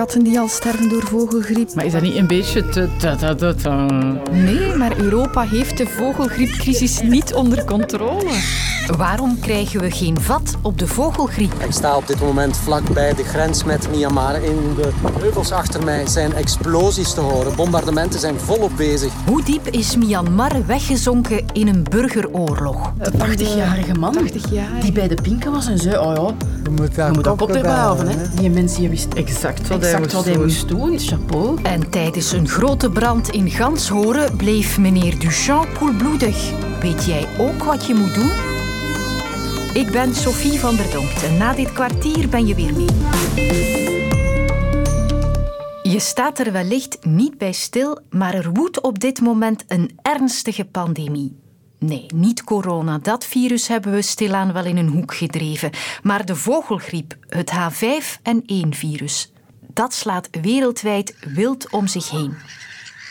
katten die al sterven door vogelgriep. Maar is dat niet een beetje te... te, te, te, te- Nee, maar Europa heeft de vogelgriepcrisis niet onder controle. Waarom krijgen we geen vat op de vogelgriep? Ik sta op dit moment vlakbij de grens met Myanmar. In de heuvels achter mij zijn explosies te horen. Bombardementen zijn volop bezig. Hoe diep is Myanmar weggezonken in een burgeroorlog? Een 80-jarige man 80 jaar. die bij de pinken was en zei... Oh ja, Je moet je moet dat hè. Hè. Die mens die wist Exact wat hij exact moest wat hij doen. moest doen. Chapeau. En tijdens een grote brand in Ganshoren bleef meneer Duchamp koelbloedig. Weet jij ook wat je moet doen? Ik ben Sophie van der Donkt en na dit kwartier ben je weer mee. Je staat er wellicht niet bij stil, maar er woedt op dit moment een ernstige pandemie. Nee, niet corona. Dat virus hebben we stilaan wel in een hoek gedreven. Maar de vogelgriep, het H5N1-virus, dat slaat wereldwijd wild om zich heen.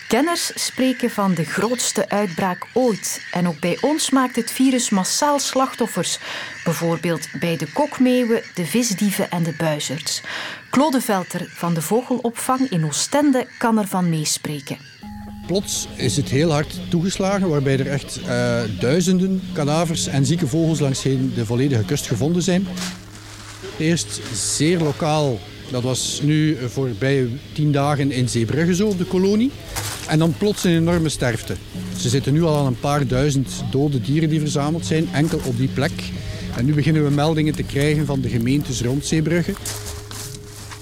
Kenners spreken van de grootste uitbraak ooit. En ook bij ons maakt het virus massaal slachtoffers. Bijvoorbeeld bij de kokmeeuwen, de visdieven en de buizerds. Velter van de vogelopvang in Oostende kan ervan meespreken. Plots is het heel hard toegeslagen, waarbij er echt eh, duizenden kadavers en zieke vogels langs de volledige kust gevonden zijn. Eerst zeer lokaal, dat was nu voorbij tien dagen in Zeebrugge zo op de kolonie. En dan plots een enorme sterfte. Ze zitten nu al aan een paar duizend dode dieren die verzameld zijn, enkel op die plek. En nu beginnen we meldingen te krijgen van de gemeentes rond Zeebrugge.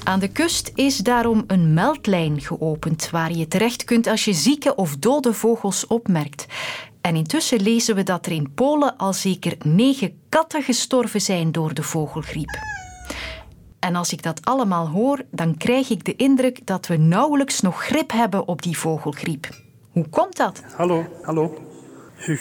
Aan de kust is daarom een meldlijn geopend waar je terecht kunt als je zieke of dode vogels opmerkt. En intussen lezen we dat er in Polen al zeker negen katten gestorven zijn door de vogelgriep. En als ik dat allemaal hoor, dan krijg ik de indruk dat we nauwelijks nog grip hebben op die vogelgriep. Hoe komt dat? Hallo, hallo.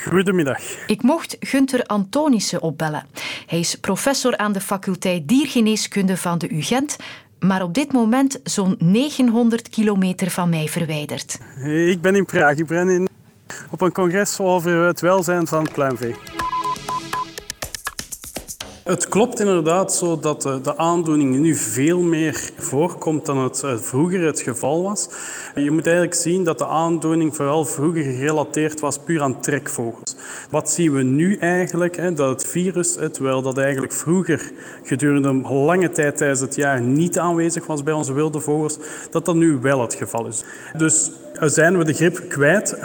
Goedemiddag. Ik mocht Gunther Antonissen opbellen. Hij is professor aan de faculteit diergeneeskunde van de UGent, maar op dit moment zo'n 900 kilometer van mij verwijderd. Ik ben in Praag. Ik ben in, op een congres over het welzijn van pluimvee. Het klopt inderdaad zo dat de, de aandoening nu veel meer voorkomt dan het eh, vroeger het geval was. Je moet eigenlijk zien dat de aandoening vooral vroeger gerelateerd was puur aan trekvogels. Wat zien we nu eigenlijk? Dat het virus, terwijl dat eigenlijk vroeger gedurende een lange tijd tijdens het jaar niet aanwezig was bij onze wilde vogels, dat dat nu wel het geval is. Dus zijn we de grip kwijt?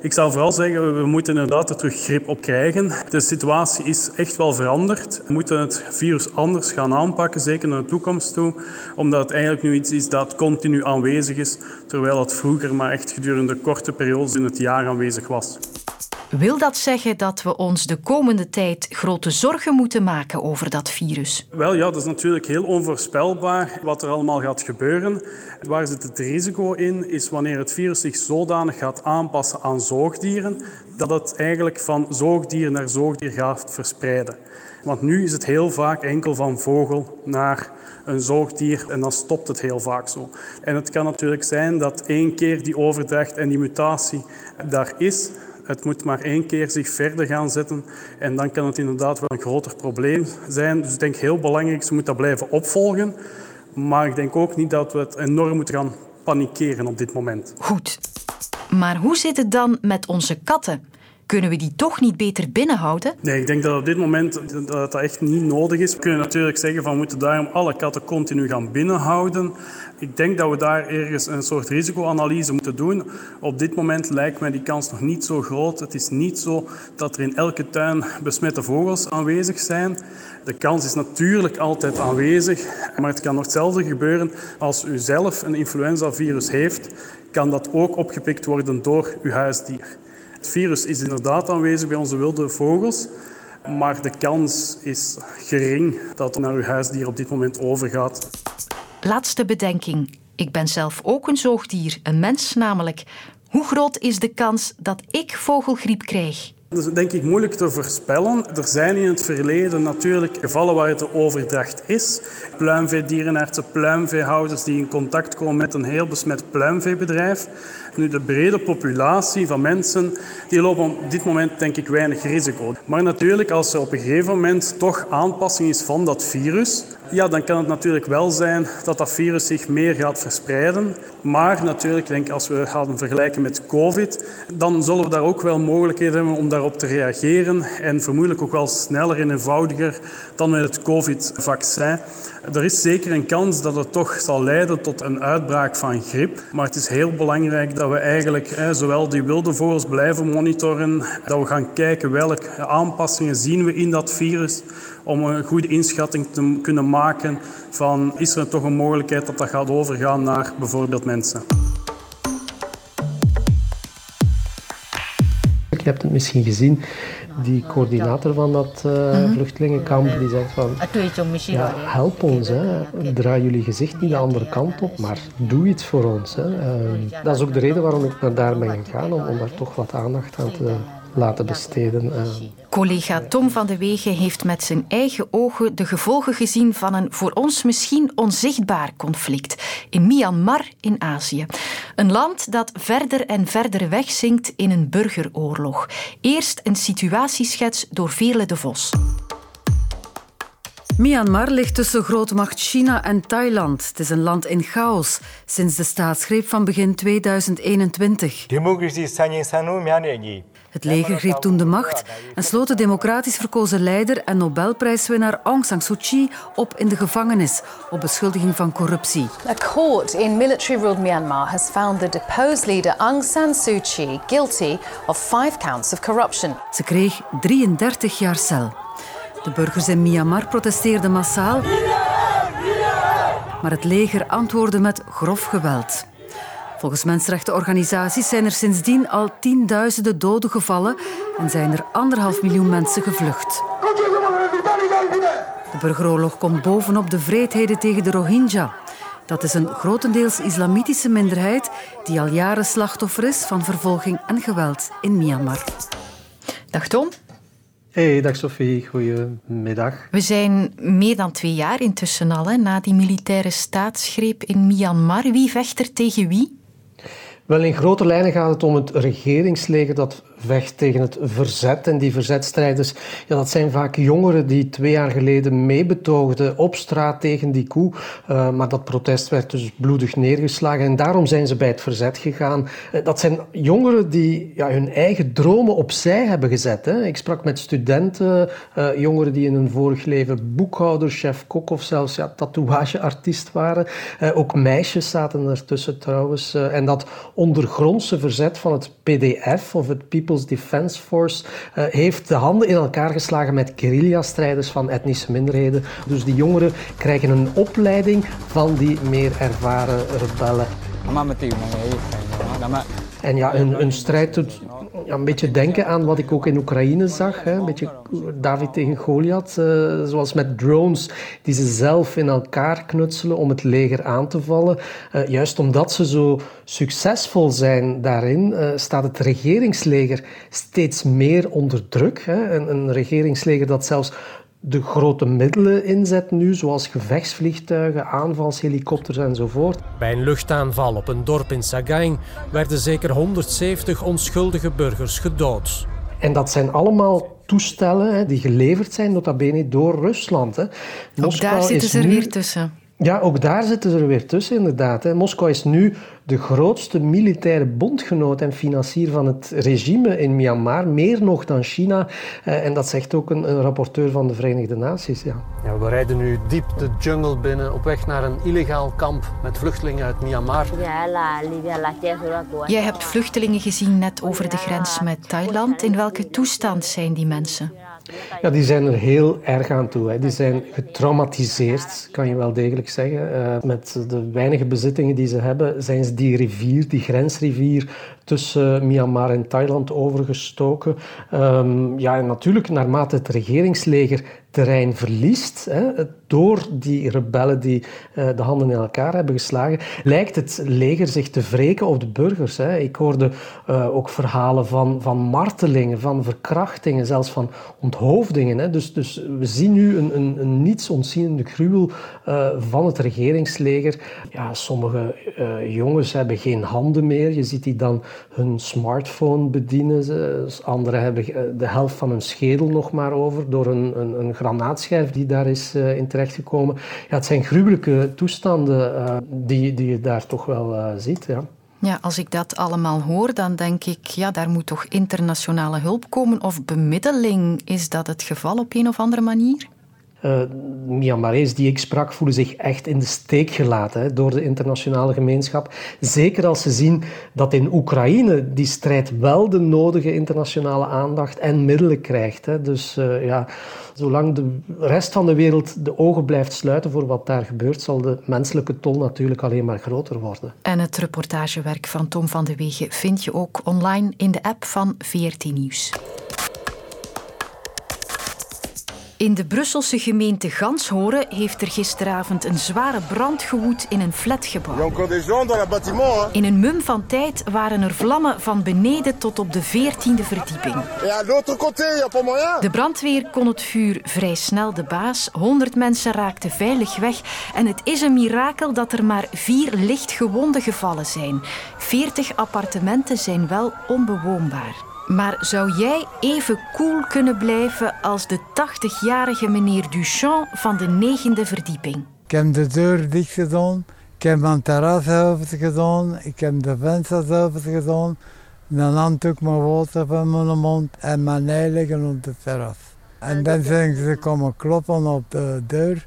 Ik zou vooral zeggen, we moeten inderdaad er terug grip op krijgen. De situatie is echt wel veranderd. We moeten het virus anders gaan aanpakken, zeker naar de toekomst toe. Omdat het eigenlijk nu iets is dat continu aanwezig is, terwijl het vroeger maar echt gedurende korte periodes in het jaar aanwezig was. Wil dat zeggen dat we ons de komende tijd grote zorgen moeten maken over dat virus? Wel ja, dat is natuurlijk heel onvoorspelbaar wat er allemaal gaat gebeuren. Waar zit het risico in, is wanneer het virus zich zodanig gaat aanpassen aan zoogdieren, dat het eigenlijk van zoogdier naar zoogdier gaat verspreiden. Want nu is het heel vaak enkel van vogel naar een zoogdier en dan stopt het heel vaak zo. En het kan natuurlijk zijn dat één keer die overdracht en die mutatie daar is, het moet maar één keer zich verder gaan zetten en dan kan het inderdaad wel een groter probleem zijn. Dus ik denk heel belangrijk, ze moeten dat blijven opvolgen. Maar ik denk ook niet dat we het enorm moeten gaan panikeren op dit moment. Goed. Maar hoe zit het dan met onze katten? Kunnen we die toch niet beter binnenhouden? Nee, ik denk dat op dit moment dat dat echt niet nodig is. We kunnen natuurlijk zeggen van we moeten daarom alle katten continu gaan binnenhouden. Ik denk dat we daar ergens een soort risicoanalyse moeten doen. Op dit moment lijkt mij die kans nog niet zo groot. Het is niet zo dat er in elke tuin besmette vogels aanwezig zijn. De kans is natuurlijk altijd aanwezig, maar het kan nog hetzelfde gebeuren als u zelf een influenzavirus heeft, kan dat ook opgepikt worden door uw huisdier. Het virus is inderdaad aanwezig bij onze wilde vogels, maar de kans is gering dat het naar uw huisdier op dit moment overgaat. Laatste bedenking. Ik ben zelf ook een zoogdier, een mens namelijk. Hoe groot is de kans dat ik vogelgriep krijg? Dat is denk ik moeilijk te voorspellen. Er zijn in het verleden natuurlijk gevallen waar het de overdracht is. Pluimveedierenartsen, pluimveehouders die in contact komen met een heel besmet pluimveebedrijf. Nu, de brede populatie van mensen die lopen op dit moment denk ik weinig risico. Maar natuurlijk, als er op een gegeven moment toch aanpassing is van dat virus, ja, dan kan het natuurlijk wel zijn dat dat virus zich meer gaat verspreiden. Maar natuurlijk, denk als we gaan vergelijken met COVID, dan zullen we daar ook wel mogelijkheden hebben om daarop te reageren. En vermoedelijk ook wel sneller en eenvoudiger dan met het COVID-vaccin. Er is zeker een kans dat het toch zal leiden tot een uitbraak van griep. Maar het is heel belangrijk dat we eigenlijk zowel die wilde vogels blijven monitoren, dat we gaan kijken welke aanpassingen zien we in dat virus om een goede inschatting te kunnen maken van is er toch een mogelijkheid dat dat gaat overgaan naar bijvoorbeeld mensen. Je hebt het misschien gezien, die coördinator van dat uh, vluchtelingenkamp, die zegt van, ja, help ons, hè. draai jullie gezicht niet de andere kant op, maar doe iets voor ons. Hè. Uh, dat is ook de reden waarom ik naar daar ben gegaan, om, om daar toch wat aandacht aan te laten besteden. Uh. Collega Tom van de Wegen heeft met zijn eigen ogen de gevolgen gezien van een voor ons misschien onzichtbaar conflict in Myanmar in Azië. Een land dat verder en verder wegzinkt in een burgeroorlog. Eerst een situatieschets door Veerle de Vos. Myanmar ligt tussen grootmacht China en Thailand. Het is een land in chaos sinds de staatsgreep van begin 2021. Het leger greep toen de macht en sloot de democratisch verkozen leider en Nobelprijswinnaar Aung San Suu Kyi op in de gevangenis op beschuldiging van corruptie. A court in military-ruled Myanmar has found the deposed leader Aung San Suu Kyi guilty of five counts of corruption. Ze kreeg 33 jaar cel. De burgers in Myanmar protesteerden massaal, maar het leger antwoordde met grof geweld. Volgens mensenrechtenorganisaties zijn er sindsdien al tienduizenden doden gevallen en zijn er anderhalf miljoen mensen gevlucht. De burgeroorlog komt bovenop de vreedheden tegen de Rohingya. Dat is een grotendeels islamitische minderheid die al jaren slachtoffer is van vervolging en geweld in Myanmar. Dag Tom. Hey, dag Sophie, goedemiddag. We zijn meer dan twee jaar intussen al hè, na die militaire staatsgreep in Myanmar. Wie vecht er tegen wie? Wel, in grote lijnen gaat het om het regeringsleger dat vecht tegen het verzet. En die verzetstrijders, ja, dat zijn vaak jongeren die twee jaar geleden meebetoogden op straat tegen die koe. Uh, maar dat protest werd dus bloedig neergeslagen en daarom zijn ze bij het verzet gegaan. Uh, dat zijn jongeren die ja, hun eigen dromen opzij hebben gezet. Hè. Ik sprak met studenten, uh, jongeren die in hun vorig leven boekhouder, chef-kok of zelfs ja, tatoeageartiest waren. ook meisjes zaten ertussen trouwens. en dat ondergrondse verzet van het PDF of het People Defense Force uh, heeft de handen in elkaar geslagen met guerrilla-strijders van etnische minderheden. Dus die jongeren krijgen een opleiding van die meer ervaren rebellen. En ja, hun, hun strijd doet ja, een beetje denken aan wat ik ook in Oekraïne zag. Hè. Een beetje David tegen Goliath. Uh, zoals met drones die ze zelf in elkaar knutselen om het leger aan te vallen. Uh, juist omdat ze zo succesvol zijn daarin, uh, staat het regeringsleger steeds meer onder druk. Hè. Een, een regeringsleger dat zelfs de grote middelen inzet nu, zoals gevechtsvliegtuigen, aanvalshelikopters enzovoort. Bij een luchtaanval op een dorp in Sagaing werden zeker 170 onschuldige burgers gedood. En dat zijn allemaal toestellen die geleverd zijn, nota bene, door Rusland. Ook daar zitten ze er weer tussen. Ja, ook daar zitten ze er weer tussen, inderdaad. Moskou is nu de grootste militaire bondgenoot en financier van het regime in Myanmar, meer nog dan China. Eh, en dat zegt ook een, een rapporteur van de Verenigde Naties. Ja. ja. we rijden nu diep de jungle binnen op weg naar een illegaal kamp met vluchtelingen uit Myanmar. Jij hebt vluchtelingen gezien net over de grens met Thailand. In welke toestand zijn die mensen? Ja, die zijn er heel erg aan toe. Hè. Die zijn getraumatiseerd, kan je wel degelijk zeggen. Uh, met de weinige bezittingen die ze hebben, zijn ze die rivier, die grensrivier, tussen Myanmar en Thailand overgestoken. Um, ja, en natuurlijk, naarmate het regeringsleger terrein verliest, hè, door die rebellen die uh, de handen in elkaar hebben geslagen, lijkt het leger zich te wreken op de burgers. Hè. Ik hoorde uh, ook verhalen van, van martelingen, van verkrachtingen, zelfs van onthoofdingen. Hè. Dus, dus we zien nu een, een, een niets ontzienende gruwel van het regeringsleger. Ja, sommige jongens hebben geen handen meer. Je ziet die dan hun smartphone bedienen. Anderen hebben de helft van hun schedel nog maar over door een, een, een granaatschijf die daar is uh, in terechtgekomen. Ja, het zijn gruwelijke toestanden uh, die, die je daar toch wel ziet. Ja. Ja, als ik dat allemaal hoor, dan denk ik, ja, daar moet toch internationale hulp komen of bemiddeling. Is dat het geval op een of andere manier? Uh, Myanmarese die ik sprak voelen zich echt in de steek gelaten hè, door de internationale gemeenschap. Zeker als ze zien dat in Oekraïne die strijd wel de nodige internationale aandacht en middelen krijgt. Hè. Dus uh, ja, zolang de rest van de wereld de ogen blijft sluiten voor wat daar gebeurt, zal de menselijke tol natuurlijk alleen maar groter worden. En het reportagewerk van Tom van de Wegen vind je ook online in de app van VRT Nieuws. In de Brusselse gemeente Ganshoren heeft er gisteravond een zware brand gewoed in een flatgebouw. In een mum van tijd waren er vlammen van beneden tot op de veertiende verdieping. De brandweer kon het vuur vrij snel de baas. 100 mensen raakten veilig weg. En het is een mirakel dat er maar vier lichtgewonden gevallen zijn. 40 appartementen zijn wel onbewoonbaar. Maar zou jij even cool kunnen blijven als de 80-jarige meneer Duchamp van de negende verdieping? Ik heb de deur dicht gedaan. Ik heb mijn terras open gedaan. Ik heb de vensters open gedaan. Dan nam ik mijn water van mijn mond en mijn ei liggen op het terras. En dan zijn ze komen kloppen op de deur.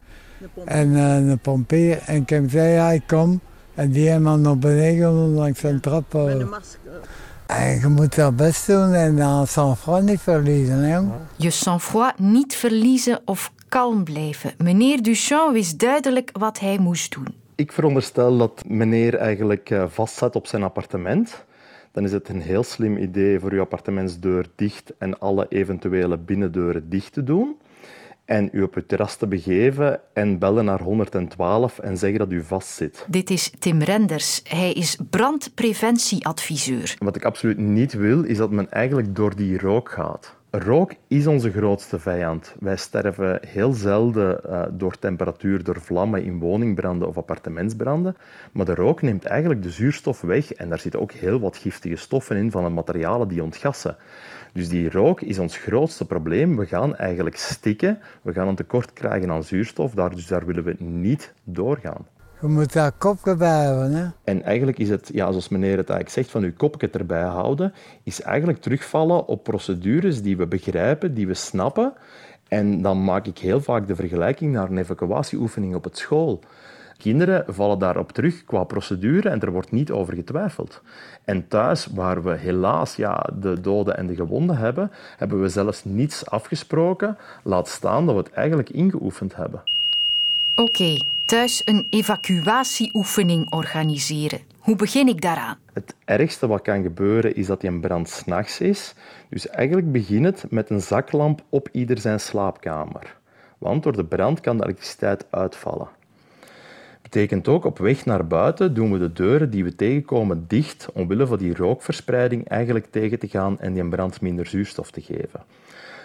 En uh, een pompier. En ik heb zei, ja, ik kom. En die hebben naar beneden langs zijn trap. Uh, Met een masker. En je moet dat best doen en dan sang-froid niet verliezen. Hè? Je sang-froid niet verliezen of kalm blijven. Meneer Duchamp wist duidelijk wat hij moest doen. Ik veronderstel dat meneer eigenlijk eh, vastzat op zijn appartement. Dan is het een heel slim idee voor uw appartementsdeur dicht en alle eventuele binnendeuren dicht te doen en u op uw terras te begeven en bellen naar 112 en zeggen dat u vastzit. Dit is Tim Renders. Hij is brandpreventieadviseur. Wat ik absoluut niet wil, is dat men eigenlijk door die rook gaat. Rook is onze grootste vijand. Wij sterven heel zelden uh, door temperatuur, door vlammen in woningbranden of appartementsbranden. Maar de rook neemt eigenlijk de zuurstof weg en daar zitten ook heel wat giftige stoffen in van de materialen die ontgassen. Dus die rook is ons grootste probleem. We gaan eigenlijk stikken, we gaan een tekort krijgen aan zuurstof, daar, dus daar willen we niet doorgaan. Je moet daar kopje bij hebben. Hè? En eigenlijk is het, ja, zoals meneer het eigenlijk zegt, van uw kopje erbij houden, is eigenlijk terugvallen op procedures die we begrijpen, die we snappen. En dan maak ik heel vaak de vergelijking naar een evacuatieoefening op het school. Kinderen vallen daarop terug qua procedure en er wordt niet over getwijfeld. En thuis, waar we helaas ja, de doden en de gewonden hebben, hebben we zelfs niets afgesproken, laat staan dat we het eigenlijk ingeoefend hebben. Oké, thuis een evacuatieoefening organiseren. Hoe begin ik daaraan? Het ergste wat kan gebeuren is dat die een brand s'nachts is. Dus eigenlijk begin het met een zaklamp op ieder zijn slaapkamer. Want door de brand kan de elektriciteit uitvallen. Betekent ook, op weg naar buiten doen we de deuren die we tegenkomen dicht omwille van die rookverspreiding eigenlijk tegen te gaan en die brand minder zuurstof te geven.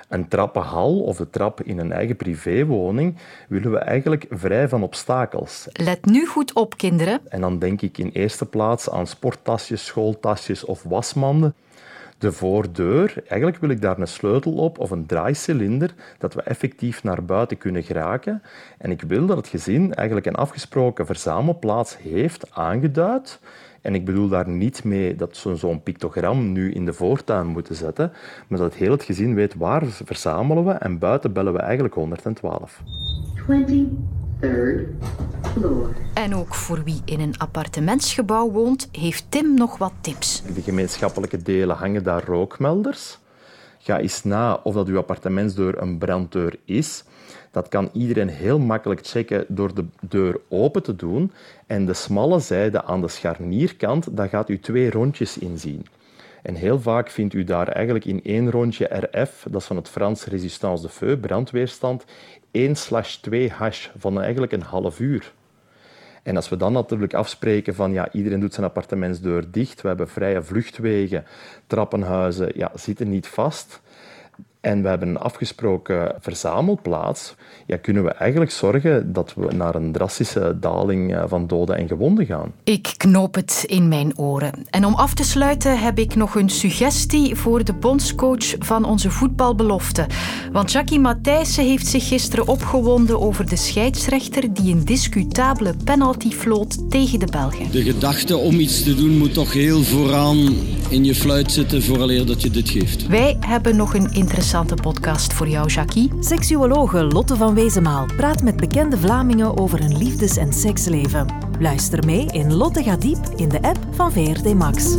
Een trappenhal of de trap in een eigen privéwoning willen we eigenlijk vrij van obstakels. Let nu goed op, kinderen. En dan denk ik in eerste plaats aan sporttasjes, schooltasjes of wasmanden de voordeur, eigenlijk wil ik daar een sleutel op of een draaicilinder, dat we effectief naar buiten kunnen geraken. En ik wil dat het gezin eigenlijk een afgesproken verzamelplaats heeft aangeduid. En ik bedoel daar niet mee dat ze zo'n pictogram nu in de voortuin moeten zetten, maar dat heel het gezin weet waar verzamelen we en buiten bellen we eigenlijk 112. 20. En ook voor wie in een appartementsgebouw woont, heeft Tim nog wat tips. De gemeenschappelijke delen hangen daar rookmelders. Ga eens na of dat uw appartementsdeur een branddeur is. Dat kan iedereen heel makkelijk checken door de deur open te doen. En de smalle zijde aan de scharnierkant, daar gaat u twee rondjes in zien. En heel vaak vindt u daar eigenlijk in één rondje RF, dat is van het Frans résistance de feu, brandweerstand, 1 slash 2 hash van eigenlijk een half uur. En als we dan natuurlijk afspreken van ja, iedereen doet zijn appartementsdeur dicht, we hebben vrije vluchtwegen, trappenhuizen ja, zitten niet vast, en we hebben een afgesproken verzamelplaats, ja, kunnen we eigenlijk zorgen dat we naar een drastische daling eh, van doden en gewonden gaan. Ik knoop het in mijn oren. En om af te sluiten heb ik nog een suggestie voor de bondscoach van onze voetbalbelofte. Want Jackie Matthijssen heeft zich gisteren opgewonden over de scheidsrechter die een discutabele penalty floot tegen de Belgen. De gedachte om iets te doen moet toch heel vooraan in je fluit zitten vooraleer dat je dit geeft. Wij hebben nog een interessante podcast voor jou, Jackie. Seksuologe Lotte van Wezenmaal praat met bekende Vlamingen over hun liefdes- en seksleven. Luister mee in Lotte gaat diep in de app van VRT Max.